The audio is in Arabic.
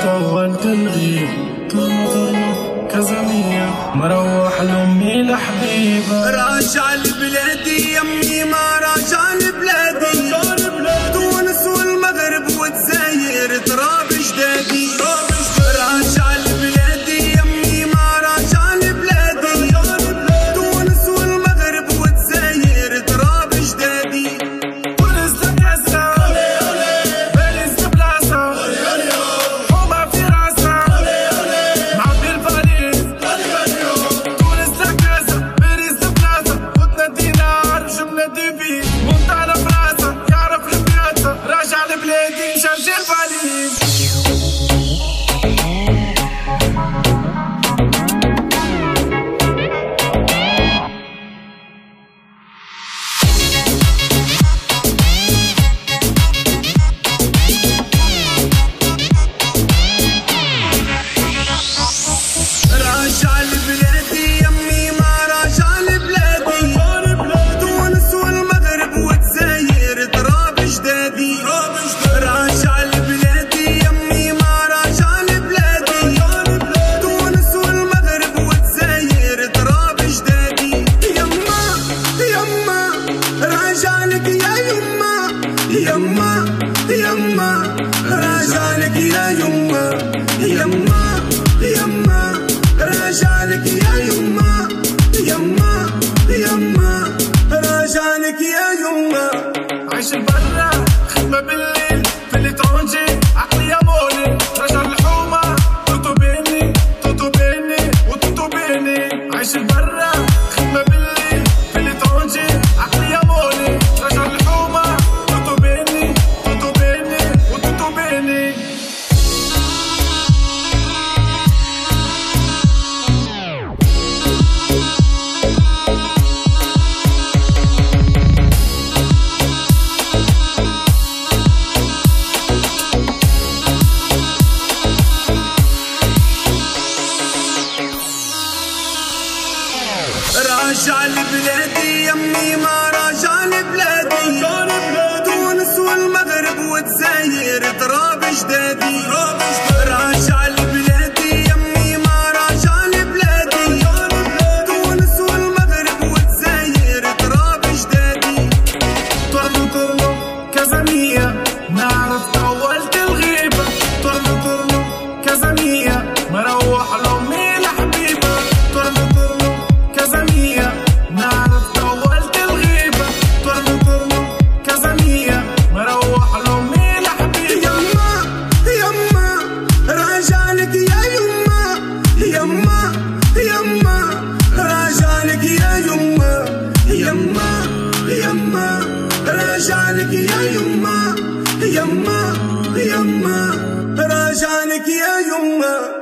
طول تلغيب. كمطرنا كزمية. مروح لأمي لحبيبة راجع لبلادي يمي ما راجع لبلادي. تونس والمغرب والجزاير تراب جدادي. راجع لك يا يما يما يما راجع لك يا يما يما يما راجع لك يا يما عيش برا خدمة بالليل. في الاترونجي عقلي يا مولي. رجع الحومة توتو بيني توتو بيني وتوتو بيني عيش برا. راجع لبلادي يمي ما راجع لبلادي. تونس والمغرب وتزاير تراب جدادي. تراب جدادي. يما يما راجع لك يا يما يما يما راجع لك يا يما.